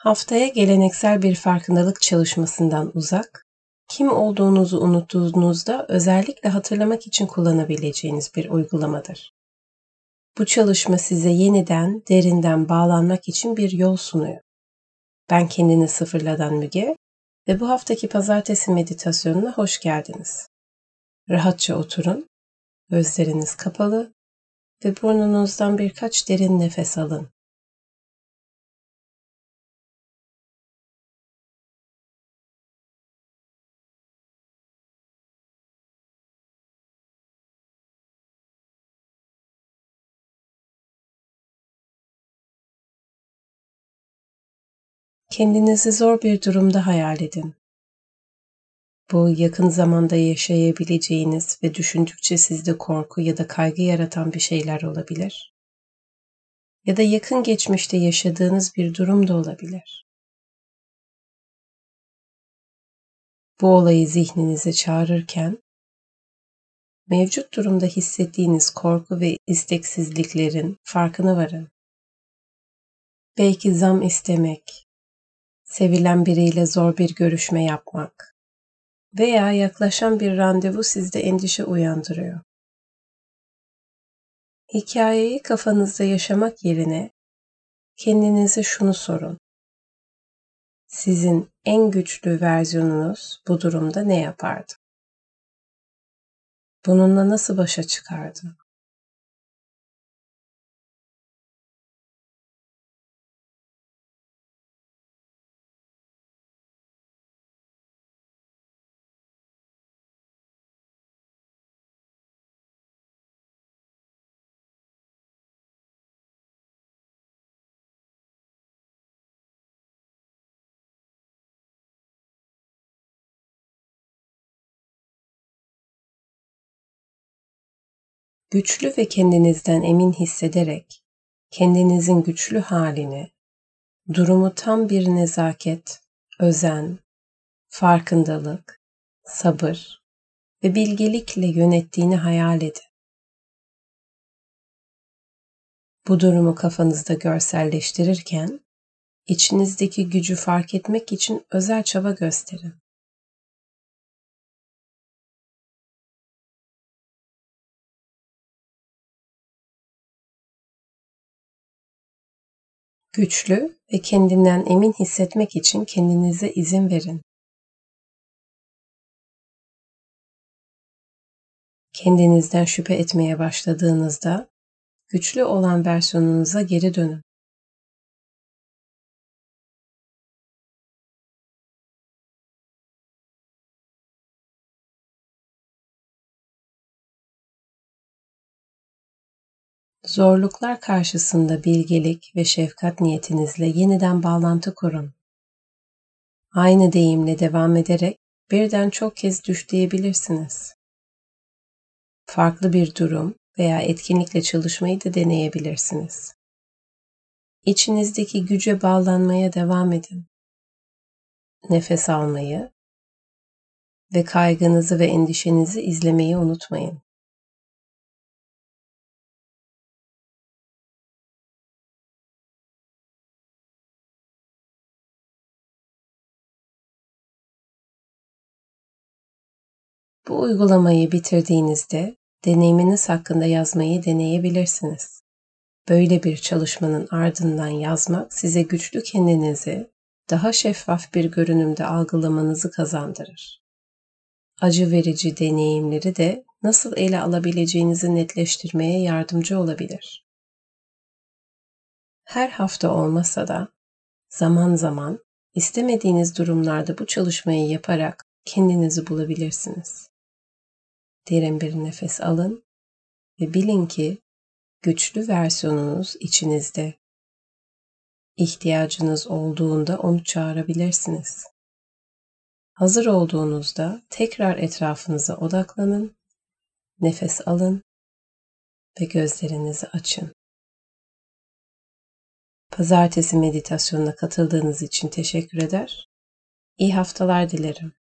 Haftaya geleneksel bir farkındalık çalışmasından uzak, kim olduğunuzu unuttuğunuzda özellikle hatırlamak için kullanabileceğiniz bir uygulamadır. Bu çalışma size yeniden, derinden bağlanmak için bir yol sunuyor. Ben kendini sıfırladan Müge ve bu haftaki pazartesi meditasyonuna hoş geldiniz. Rahatça oturun, gözleriniz kapalı ve burnunuzdan birkaç derin nefes alın. Kendinizi zor bir durumda hayal edin. Bu yakın zamanda yaşayabileceğiniz ve düşündükçe sizde korku ya da kaygı yaratan bir şeyler olabilir. Ya da yakın geçmişte yaşadığınız bir durum da olabilir. Bu olayı zihninize çağırırken mevcut durumda hissettiğiniz korku ve isteksizliklerin farkına varın. Belki zam istemek, sevilen biriyle zor bir görüşme yapmak veya yaklaşan bir randevu sizde endişe uyandırıyor. Hikayeyi kafanızda yaşamak yerine kendinize şunu sorun. Sizin en güçlü versiyonunuz bu durumda ne yapardı? Bununla nasıl başa çıkardı? Güçlü ve kendinizden emin hissederek kendinizin güçlü halini, durumu tam bir nezaket, özen, farkındalık, sabır ve bilgelikle yönettiğini hayal edin. Bu durumu kafanızda görselleştirirken içinizdeki gücü fark etmek için özel çaba gösterin. Güçlü ve kendinden emin hissetmek için kendinize izin verin. Kendinizden şüphe etmeye başladığınızda güçlü olan versiyonunuza geri dönün. Zorluklar karşısında bilgelik ve şefkat niyetinizle yeniden bağlantı kurun. Aynı deyimle devam ederek birden çok kez düş diyebilirsiniz. Farklı bir durum veya etkinlikle çalışmayı da deneyebilirsiniz. İçinizdeki güce bağlanmaya devam edin. Nefes almayı ve kaygınızı ve endişenizi izlemeyi unutmayın. Bu uygulamayı bitirdiğinizde deneyiminiz hakkında yazmayı deneyebilirsiniz. Böyle bir çalışmanın ardından yazmak size güçlü kendinizi daha şeffaf bir görünümde algılamanızı kazandırır. Acı verici deneyimleri de nasıl ele alabileceğinizi netleştirmeye yardımcı olabilir. Her hafta olmasa da zaman zaman istemediğiniz durumlarda bu çalışmayı yaparak kendinizi bulabilirsiniz. Derin bir nefes alın ve bilin ki güçlü versiyonunuz içinizde. İhtiyacınız olduğunda onu çağırabilirsiniz. Hazır olduğunuzda tekrar etrafınıza odaklanın, nefes alın ve gözlerinizi açın. Pazartesi meditasyonuna katıldığınız için teşekkür eder. İyi haftalar dilerim.